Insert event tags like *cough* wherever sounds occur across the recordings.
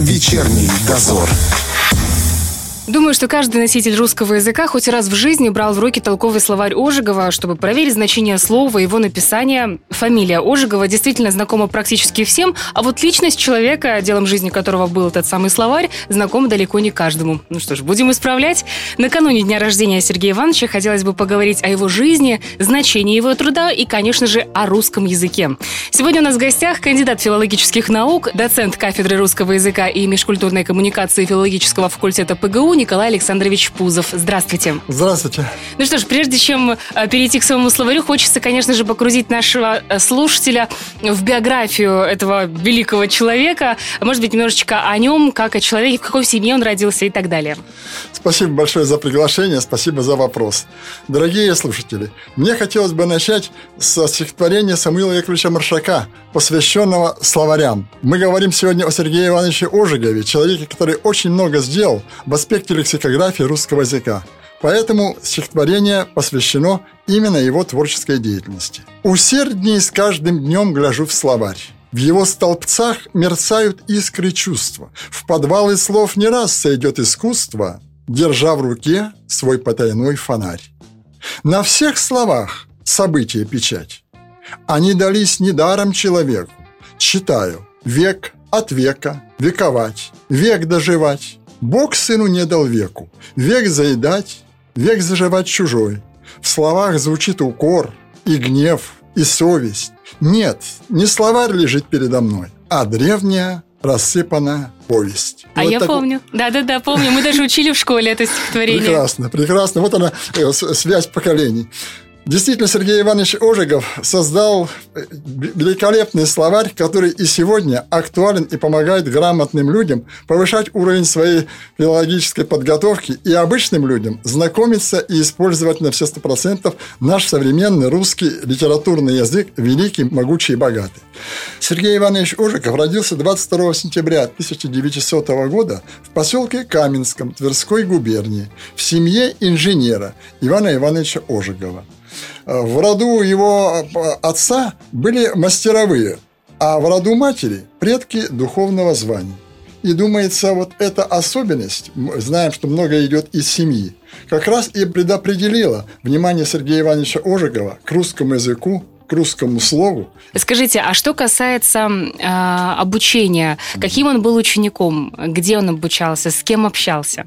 Вечерний дозор. Думаю, что каждый носитель русского языка хоть раз в жизни брал в руки толковый словарь Ожегова, чтобы проверить значение слова, его написания. Фамилия Ожегова действительно знакома практически всем, а вот личность человека, делом жизни которого был этот самый словарь, знакома далеко не каждому. Ну что ж, будем исправлять. Накануне дня рождения Сергея Ивановича хотелось бы поговорить о его жизни, значении его труда и, конечно же, о русском языке. Сегодня у нас в гостях кандидат филологических наук, доцент кафедры русского языка и межкультурной коммуникации филологического факультета ПГУ Николай Александрович Пузов. Здравствуйте. Здравствуйте. Ну что ж, прежде чем э, перейти к своему словарю, хочется, конечно же, погрузить нашего э, слушателя в биографию этого великого человека. Может быть, немножечко о нем, как о человеке, в какой семье он родился и так далее. Спасибо большое за приглашение, спасибо за вопрос. Дорогие слушатели, мне хотелось бы начать со стихотворения Самуила Яковлевича Маршака, посвященного словарям. Мы говорим сегодня о Сергее Ивановиче Ожегове, человеке, который очень много сделал в аспекте аспекте лексикографии русского языка. Поэтому стихотворение посвящено именно его творческой деятельности. «Усердней с каждым днем гляжу в словарь. В его столбцах мерцают искры чувства. В подвалы слов не раз сойдет искусство, держа в руке свой потайной фонарь. На всех словах события печать. Они дались недаром человеку. Читаю «Век от века, вековать, век доживать, Бог сыну не дал веку, век заедать, век заживать чужой. В словах звучит укор и гнев, и совесть. Нет, не словарь лежит передо мной, а древняя рассыпанная повесть. А вот я так... помню. Да-да-да, помню. Мы даже учили в школе это стихотворение. Прекрасно, прекрасно. Вот она, э, связь поколений. Действительно, Сергей Иванович Ожегов создал э, великолепный словарь, который и сегодня актуален и помогает грамотным людям повышать уровень своей филологической подготовки и обычным людям знакомиться и использовать на все сто процентов наш современный русский литературный язык, великий, могучий и богатый. Сергей Иванович Ожегов родился 22 сентября 1900 года в поселке Каменском Тверской губернии в семье инженера Ивана Ивановича Ожегова. В роду его отца были мастеровые, а в роду матери – предки духовного звания. И думается, вот эта особенность, знаем, что многое идет из семьи, как раз и предопределила внимание Сергея Ивановича Ожегова к русскому языку, к русскому слову. Скажите, а что касается э, обучения, каким он был учеником, где он обучался, с кем общался?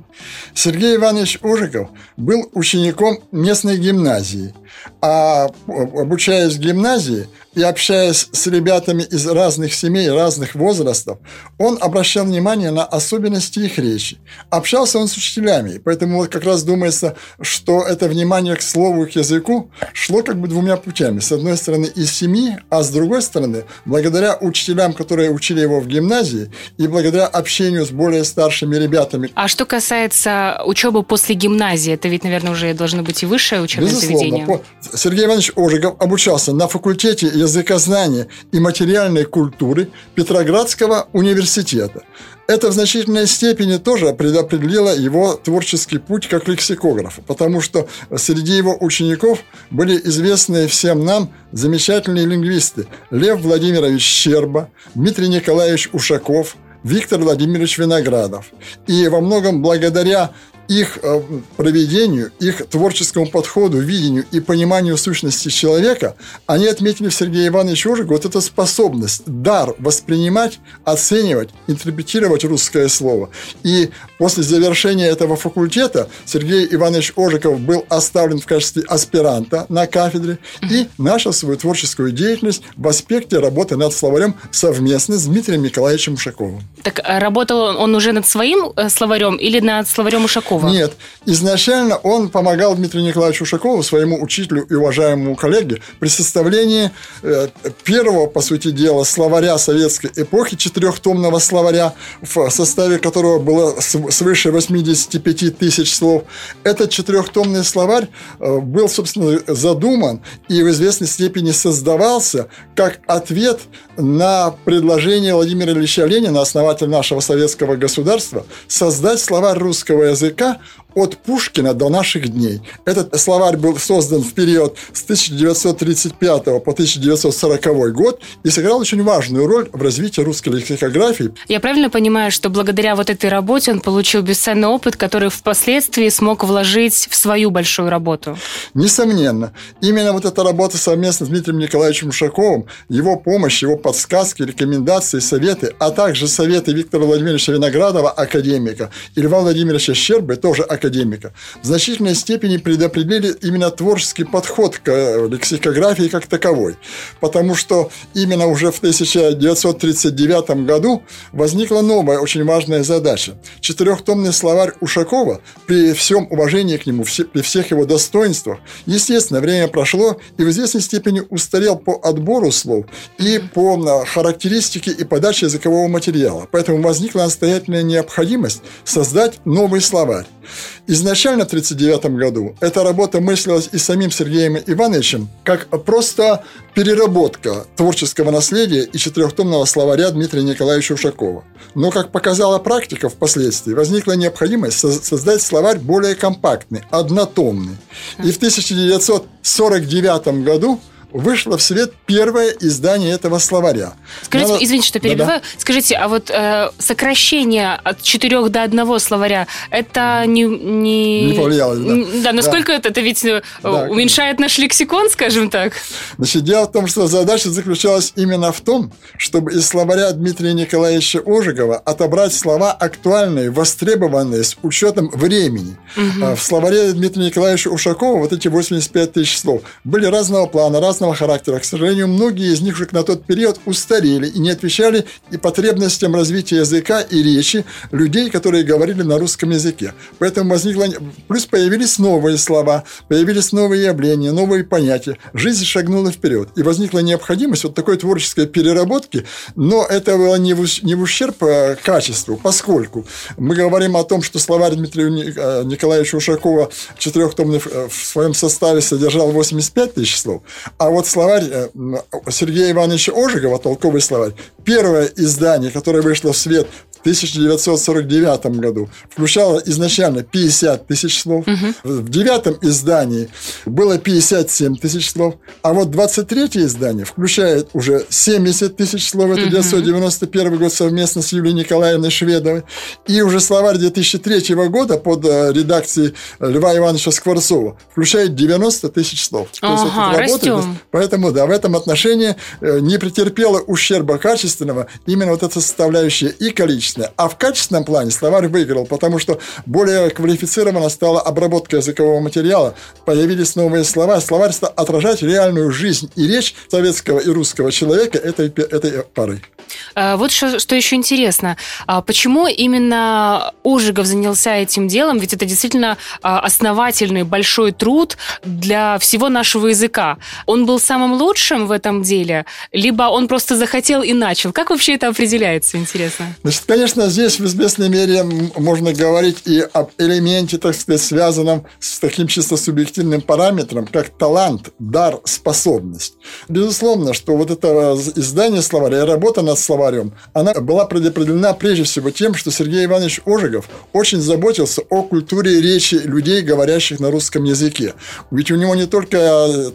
Сергей Иванович Ужиков был учеником местной гимназии, а обучаясь в гимназии, и общаясь с ребятами из разных семей, разных возрастов, он обращал внимание на особенности их речи. Общался он с учителями, поэтому вот как раз думается, что это внимание к слову, к языку шло как бы двумя путями. С одной стороны, из семьи, а с другой стороны, благодаря учителям, которые учили его в гимназии, и благодаря общению с более старшими ребятами. А что касается учебы после гимназии, это ведь, наверное, уже должно быть и высшее учебное Безусловно. заведение. Сергей Иванович Ожегов обучался на факультете языкознания и материальной культуры Петроградского университета. Это в значительной степени тоже предопределило его творческий путь как лексикографа, потому что среди его учеников были известные всем нам замечательные лингвисты Лев Владимирович Щерба, Дмитрий Николаевич Ушаков, Виктор Владимирович Виноградов. И во многом благодаря их э, проведению, их творческому подходу, видению и пониманию сущности человека, они отметили в Сергее Ивановиче Ожиге вот эту способность, дар воспринимать, оценивать, интерпретировать русское слово. И после завершения этого факультета Сергей Иванович Ожиков был оставлен в качестве аспиранта на кафедре и начал свою творческую деятельность в аспекте работы над словарем совместно с Дмитрием Николаевичем Ушаковым. Так а работал он уже над своим э, словарем или над словарем Ушакова? Ушакова? Нет. Изначально он помогал Дмитрию Николаевичу Ушакову, своему учителю и уважаемому коллеге, при составлении э, первого, по сути дела, словаря советской эпохи, четырехтомного словаря, в составе которого было свыше 85 тысяч слов. Этот четырехтомный словарь э, был, собственно, задуман и в известной степени создавался как ответ на предложение Владимира Ильича Ленина, основателя нашего советского государства, создать словарь русского языка America от Пушкина до наших дней. Этот словарь был создан в период с 1935 по 1940 год и сыграл очень важную роль в развитии русской лексикографии. Я правильно понимаю, что благодаря вот этой работе он получил бесценный опыт, который впоследствии смог вложить в свою большую работу? Несомненно. Именно вот эта работа совместно с Дмитрием Николаевичем Ушаковым, его помощь, его подсказки, рекомендации, советы, а также советы Виктора Владимировича Виноградова, академика, и Льва Владимировича Щербы, тоже академика, в значительной степени предопределили именно творческий подход к э, лексикографии как таковой. Потому что именно уже в 1939 году возникла новая очень важная задача. Четырехтомный словарь Ушакова, при всем уважении к нему, при всех его достоинствах, естественно, время прошло и в известной степени устарел по отбору слов и по э, характеристике и подаче языкового материала. Поэтому возникла настоятельная необходимость создать новый словарь. Изначально в 1939 году эта работа мыслилась и самим Сергеем Ивановичем как просто переработка творческого наследия и четырехтомного словаря Дмитрия Николаевича Ушакова. Но, как показала практика впоследствии, возникла необходимость создать словарь более компактный, однотомный. И в 1949 году вышло в свет первое издание этого словаря. Скажите, Надо... извините, что перебиваю. Да -да. Скажите, а вот э, сокращение от четырех до одного словаря, это не... Не, не повлияло, да. Да, насколько да. это? Это ведь э, да, уменьшает наш лексикон, скажем так? Значит, дело в том, что задача заключалась именно в том, чтобы из словаря Дмитрия Николаевича Ожегова отобрать слова актуальные, востребованные с учетом времени. Угу. В словаре Дмитрия Николаевича Ушакова вот эти 85 тысяч слов были разного плана, разного разного характера. К сожалению, многие из них уже на тот период устарели и не отвечали и потребностям развития языка и речи людей, которые говорили на русском языке. Поэтому возникло... Плюс появились новые слова, появились новые явления, новые понятия. Жизнь шагнула вперед. И возникла необходимость вот такой творческой переработки, но это было не в, не в ущерб а, качеству, поскольку мы говорим о том, что словарь Дмитрия э, Николаевича Ушакова четырехтомный э, в своем составе содержал 85 тысяч слов, а вот словарь э, Сергея Ивановича Ожегова, толковый словарь, первое издание, которое вышло в свет 1949 году включало изначально 50 тысяч слов. Угу. В девятом издании было 57 тысяч слов. А вот 23 издание включает уже 70 тысяч слов. Это 1991 год совместно с Юлией Николаевной Шведовой. И уже словарь 2003 года под э, редакцией Льва Ивановича Скворцова включает 90 тысяч слов. То есть ага, это работает. Поэтому, да, в этом отношении э, не претерпела ущерба качественного именно вот эта составляющая и количество количественное. А в качественном плане словарь выиграл, потому что более квалифицирована стала обработка языкового материала, появились новые слова, словарь стал отражать реальную жизнь и речь советского и русского человека этой, этой поры. А, вот что, что еще интересно. А почему именно Ожегов занялся этим делом? Ведь это действительно а, основательный большой труд для всего нашего языка. Он был самым лучшим в этом деле, либо он просто захотел и начал. Как вообще это определяется, интересно? Значит, конечно, здесь в известной мере можно говорить и об элементе, так сказать, связанном с таким чисто субъективным параметром, как талант, дар, способность. Безусловно, что вот это издание словаря и работа над словарем, она была предопределена прежде всего тем, что Сергей Иванович Ожегов очень заботился о культуре речи людей, говорящих на русском языке. Ведь у него не только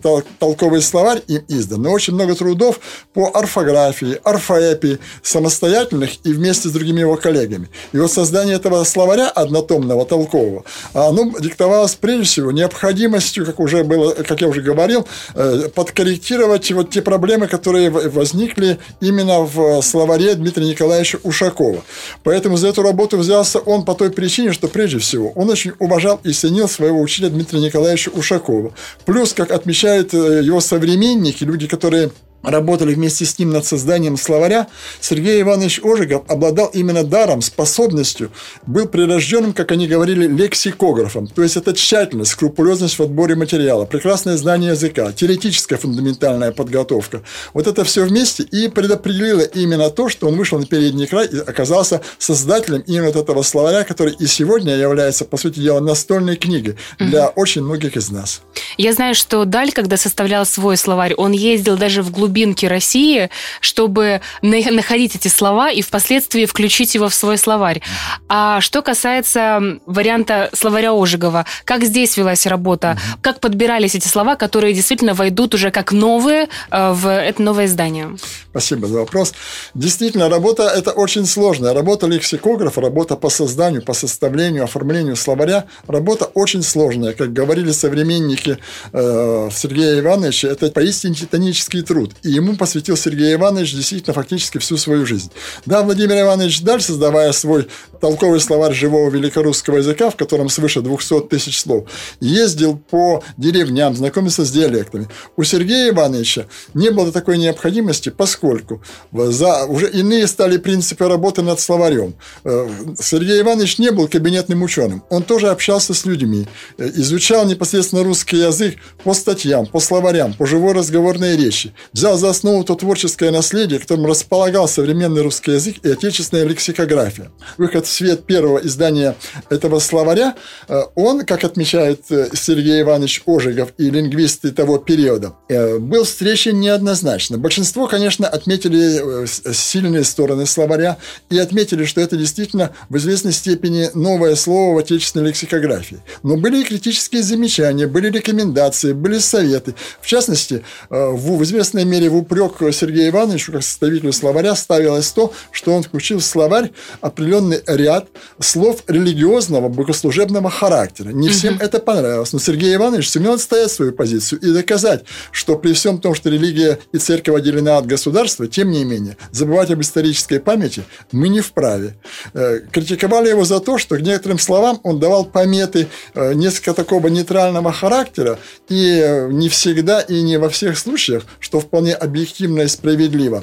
э, толковый словарь им издан, но очень много трудов по орфографии, орфоэпии, самостоятельных и вместе с другими его коллегами. И вот создание этого словаря однотомного, толкового, оно диктовалось прежде всего необходимостью, как уже было, как я уже говорил, э, подкорректировать вот те проблемы, которые возникли именно в словаре Дмитрия Николаевича Ушакова. Поэтому за эту работу взялся он по той причине, что прежде всего он очень уважал и ценил своего учителя Дмитрия Николаевича Ушакова. Плюс, как отмечают э, его современники, люди, которые работали вместе с ним над созданием словаря, Сергей Иванович Ожегов обладал именно даром, способностью, был прирожденным, как они говорили, лексикографом. То есть это тщательность, скрупулезность в отборе материала, прекрасное знание языка, теоретическая фундаментальная подготовка. Вот это все вместе и предопределило именно то, что он вышел на передний край и оказался создателем именно вот этого словаря, который и сегодня является, по сути дела, настольной книгой для угу. очень многих из нас. Я знаю, что Даль, когда составлял свой словарь, он ездил даже в глубину глубинки России, чтобы находить эти слова и впоследствии включить его в свой словарь. А что касается варианта словаря Ожегова, как здесь велась работа? Как подбирались эти слова, которые действительно войдут уже как новые э, в это новое издание? Спасибо за вопрос. Действительно, работа это очень сложная. Работа лексикографа, работа по созданию, по составлению, оформлению словаря, работа очень сложная. Как говорили современники э, Сергея Ивановича, это поистине титанический труд. И ему посвятил Сергей Иванович действительно фактически всю свою жизнь. Да, Владимир Иванович Даль, создавая свой толковый словарь живого великорусского языка, в котором свыше 200 тысяч слов, ездил по деревням, знакомился с диалектами. У Сергея Ивановича не было такой необходимости, поскольку за, уже иные стали принципы работы над словарем. Э, Сергей Иванович не был кабинетным ученым. Он тоже общался с людьми, э, изучал непосредственно русский язык по статьям, по словарям, по живой разговорной речи. Взял за основу то творческое наследие, которым располагал современный русский язык и отечественная лексикография. Выход в свет первого издания этого словаря, э, он, как отмечает Сергей Иванович Ожегов и лингвисты того периода, был встречен неоднозначно. Большинство, конечно, отметили сильные стороны словаря и отметили, что это действительно в известной степени новое слово в отечественной лексикографии. Но были и критические замечания, были рекомендации, были советы. В частности, э, в известной мере в упрек Сергею Ивановичу, как составителю словаря, ставилось то, что он включил в словарь определенный ряд слов религиозного, богослужебного характера. Не всем угу. это понравилось, но Сергей Иванович сумел отстоять свою позицию и доказать, что при всем том, что религия и церковь отделена от государства, тем не менее, забывать об исторической памяти мы не вправе. Э, критиковали его за то, что к некоторым словам он давал пометы э, несколько такого нейтрального характера, и э, не всегда и не во всех случаях, что вполне объективно и справедливо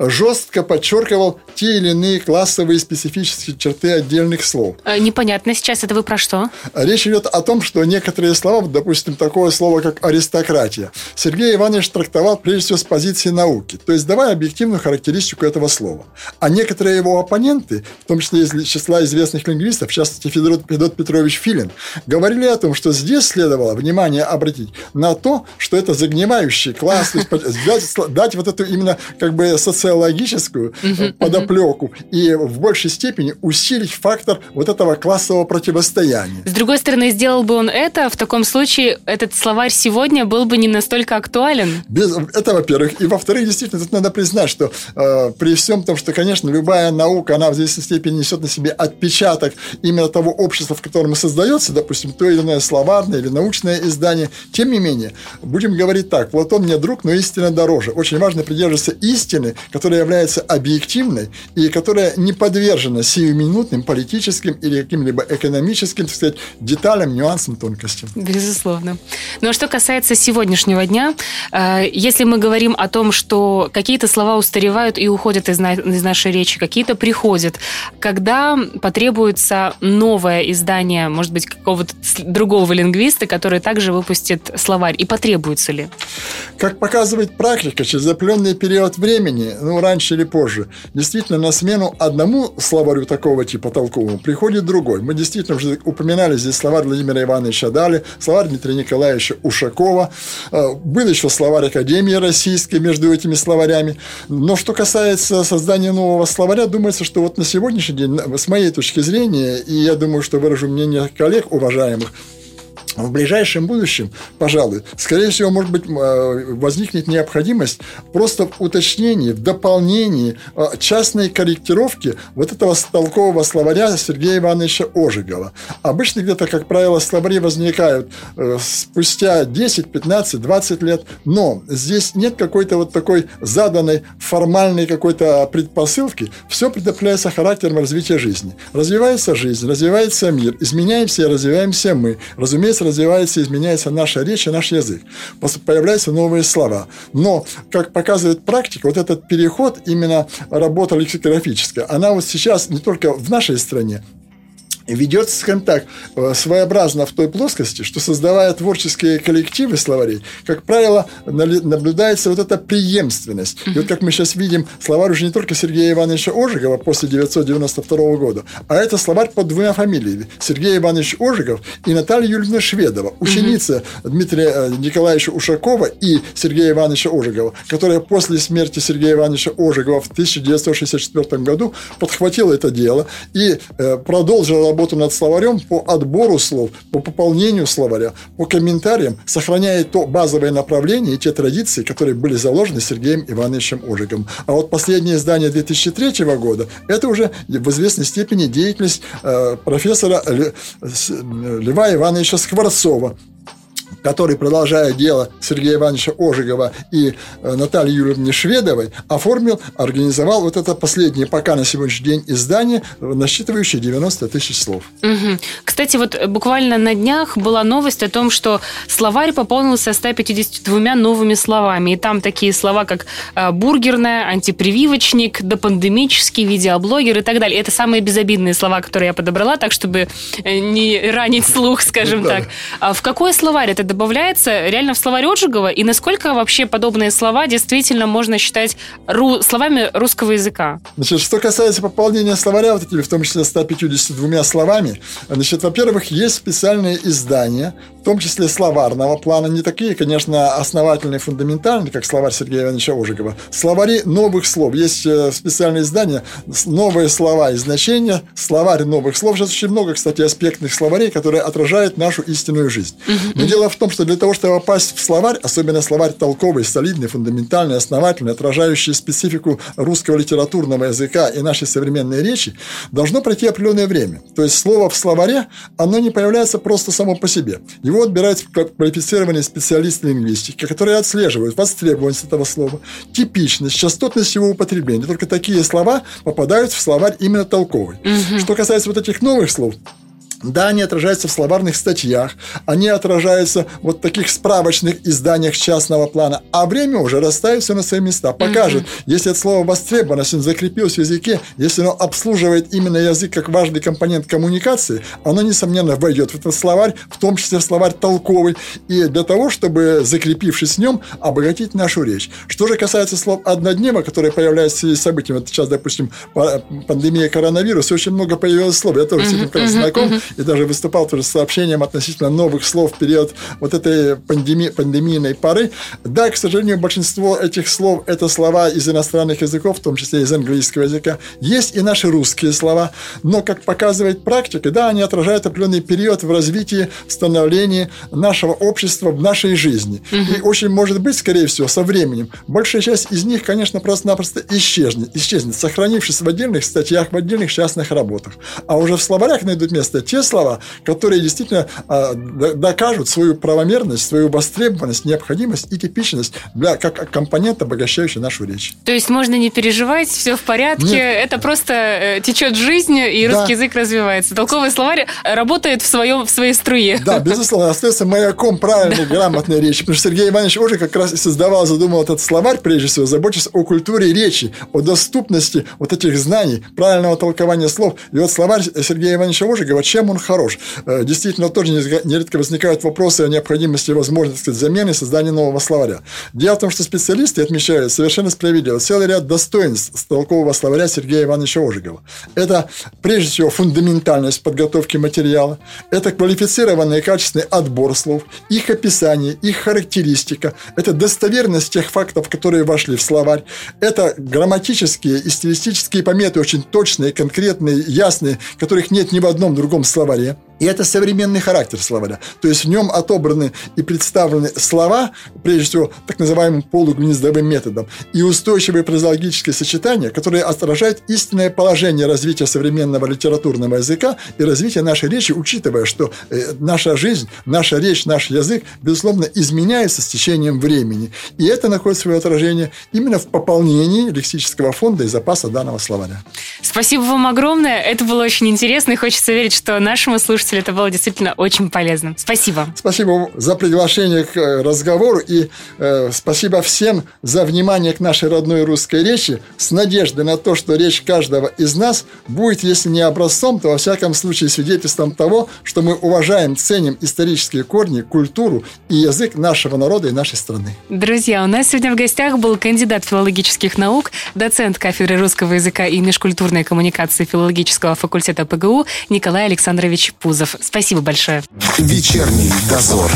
жестко подчеркивал те или иные классовые специфические черты отдельных слов. Э, непонятно сейчас, это вы про что? Речь идет о том, что некоторые слова, допустим, такое слово, как аристократия, Сергей Иванович трактовал прежде всего с позиции науки, то есть давая объективную характеристику этого слова. А некоторые его оппоненты, в том числе из числа известных лингвистов, в частности Федот, Федот Петрович Филин, говорили о том, что здесь следовало внимание обратить на то, что это загнивающий класс, *laughs* дать, дать вот эту именно как бы социологическую uh подоплеку и в большей степени усилить фактор вот этого классового противостояния. С другой стороны, сделал бы он это, в таком случае этот словарь сегодня был бы не настолько актуален. Без, это, во-первых. И, во-вторых, действительно, тут надо признать, что э, при всем том, что, конечно, любая наука, она в известной степени несет на себе отпечаток именно того общества, в котором создается, допустим, то или иное словарное или научное издание, тем не менее, будем говорить так, Платон мне друг, но истина дороже. Очень важно придерживаться истины, которая является объективной и которая не подвержена сиюминутным политическим или каким-либо экономическим, так сказать, деталям, нюансам, тонкостям. Безусловно. Ну а что касается сегодняшнего дня, э, если мы говорим о том, что какие-то слова устаревают и уходят из, из нашей речи, какие-то приходят, когда потребуется новое издание, может быть, какого-то другого лингвиста, который также выпустит словарь, и потребуется ли? Как показывает практика, через определенный период времени времени, ну, раньше или позже, действительно на смену одному словарю такого типа толковому приходит другой. Мы действительно уже упоминали здесь словарь Владимира Ивановича Дали, словарь Дмитрия Николаевича Ушакова, э, был еще словарь Академии Российской между этими словарями. Но что касается создания нового словаря, думается, что вот на сегодняшний день, с моей точки зрения, и я думаю, что выражу мнение коллег уважаемых, в ближайшем будущем, пожалуй, скорее всего, может быть, э, возникнет необходимость просто в уточнении, в дополнении э, частной корректировки вот этого толкового словаря Сергея Ивановича Ожегова. Обычно где-то, как правило, словари возникают э, спустя 10, 15, 20 лет, но здесь нет какой-то вот такой заданной формальной какой-то предпосылки. Все предопределяется характером развития жизни. Развивается жизнь, развивается мир, изменяемся и развиваемся мы. Разумеется, развивается, изменяется наша речь и наш язык. Появляются новые слова. Но, как показывает практика, вот этот переход, именно работа лексикографическая, она вот сейчас не только в нашей стране, ведется, скажем так, э, своеобразно в той плоскости, что создавая творческие коллективы словарей, как правило, наблюдается вот эта преемственность. И вот как мы сейчас видим, словарь уже не только Сергея Ивановича Ожегова после 992 года, а это словарь под двумя фамилиями. Сергей Иванович Ожегов и Наталья Юрьевна Шведова, ученица Дмитрия э, Николаевича Ушакова и Сергея Ивановича Ожегова, которая после смерти Сергея Ивановича Ожегова в 1964 году подхватила это дело и э, продолжила работу работу над словарем по отбору слов, по пополнению словаря, по комментариям, сохраняя то базовое направление и те традиции, которые были заложены Сергеем Ивановичем Ожегом. А вот последнее издание 2003 года – это уже в известной степени деятельность э, профессора Льва Ивановича Скворцова, который, продолжая дело Сергея Ивановича Ожегова и э, Натальи Юрьевны Шведовой, оформил, организовал вот это последнее пока на сегодняшний день издание, насчитывающее 90 тысяч слов. Угу. Кстати, вот буквально на днях была новость о том, что словарь пополнился 152 новыми словами. И там такие слова, как э, бургерная, антипрививочник, допандемический, видеоблогер и так далее. Это самые безобидные слова, которые я подобрала, так, чтобы э, не ранить слух, скажем так. А в какой словарь это добавляется реально в словарь Отжигова? И насколько вообще подобные слова действительно можно считать ру- словами русского языка? Значит, что касается пополнения словаря, вот эти, в том числе 152 словами, значит, во-первых, есть специальные издания, в том числе словарного плана, не такие, конечно, основательные, фундаментальные, как словарь Сергея Ивановича Ожегова. Словари новых слов. Есть э, специальные издания «Новые слова и значения», словарь новых слов. Сейчас очень много, кстати, аспектных словарей, которые отражают нашу истинную жизнь. Но дело в том, что для того, чтобы попасть в словарь, особенно словарь толковый, солидный, фундаментальный, основательный, отражающий специфику русского литературного языка и нашей современной речи, должно пройти определенное время. То есть слово в словаре, оно не появляется просто само по себе. Его отбирают квалифицированные специалисты лингвистики, которые отслеживают востребованность этого слова, типичность, частотность его употребления. Только такие слова попадают в словарь именно толковый. Угу. Что касается вот этих новых слов, да, они отражаются в словарных статьях, они отражаются вот в таких справочных изданиях частного плана, а время уже расставит все на свои места, покажет, mm-hmm. если это слово востребовано, если оно закрепилось в языке, если оно обслуживает именно язык как важный компонент коммуникации, оно, несомненно, войдет в этот словарь, в том числе в словарь толковый, и для того, чтобы, закрепившись в нем, обогатить нашу речь. Что же касается слов одноднева, которые появляются в связи с событием, вот сейчас, допустим, пандемия коронавируса, очень много появилось слов, я тоже mm-hmm. с этим как знаком, mm-hmm и даже выступал тоже с сообщением относительно новых слов в период вот этой пандемии, пандемийной поры. Да, к сожалению, большинство этих слов – это слова из иностранных языков, в том числе из английского языка. Есть и наши русские слова, но, как показывает практика, да, они отражают определенный период в развитии, становлении нашего общества в нашей жизни. Угу. И очень может быть, скорее всего, со временем, большая часть из них, конечно, просто-напросто исчезнет, исчезнет, сохранившись в отдельных статьях, в отдельных частных работах. А уже в словарях найдут место те слова, которые действительно а, докажут свою правомерность, свою востребованность, необходимость и типичность для, как компонент, обогащающий нашу речь. То есть можно не переживать, все в порядке, Нет. это просто э, течет жизнь, и да. русский язык развивается. Толковый словарь работает в, своем, в своей струе. Да, безусловно, остается маяком правильной, грамотной речи. Потому что Сергей Иванович уже как раз и создавал, задумал этот словарь, прежде всего, заботясь о культуре речи, о доступности вот этих знаний, правильного толкования слов. И вот словарь Сергея Ивановича Ожегова, чем он хорош. Э, действительно, тоже нередко возникают вопросы о необходимости и возможности замены и создания нового словаря. Дело в том, что специалисты отмечают совершенно справедливо целый ряд достоинств толкового словаря Сергея Ивановича Ожегова. Это, прежде всего, фундаментальность подготовки материала, это квалифицированный и качественный отбор слов, их описание, их характеристика, это достоверность тех фактов, которые вошли в словарь, это грамматические и стилистические пометы очень точные, конкретные, ясные, которых нет ни в одном другом словаре. sua Maria. И это современный характер словаря. То есть в нем отобраны и представлены слова, прежде всего, так называемым полугнездовым методом, и устойчивые фразеологические сочетания, которые отражают истинное положение развития современного литературного языка и развития нашей речи, учитывая, что э, наша жизнь, наша речь, наш язык, безусловно, изменяется с течением времени. И это находит свое отражение именно в пополнении лексического фонда и запаса данного словаря. Спасибо вам огромное. Это было очень интересно, и хочется верить, что нашему слушателю слушателей это было действительно очень полезно. Спасибо. Спасибо за приглашение к э, разговору и э, спасибо всем за внимание к нашей родной русской речи с надеждой на то, что речь каждого из нас будет, если не образцом, то во всяком случае свидетельством того, что мы уважаем, ценим исторические корни, культуру и язык нашего народа и нашей страны. Друзья, у нас сегодня в гостях был кандидат филологических наук, доцент кафедры русского языка и межкультурной коммуникации филологического факультета ПГУ Николай Александрович Пузов. Спасибо большое. Вечерний дозор.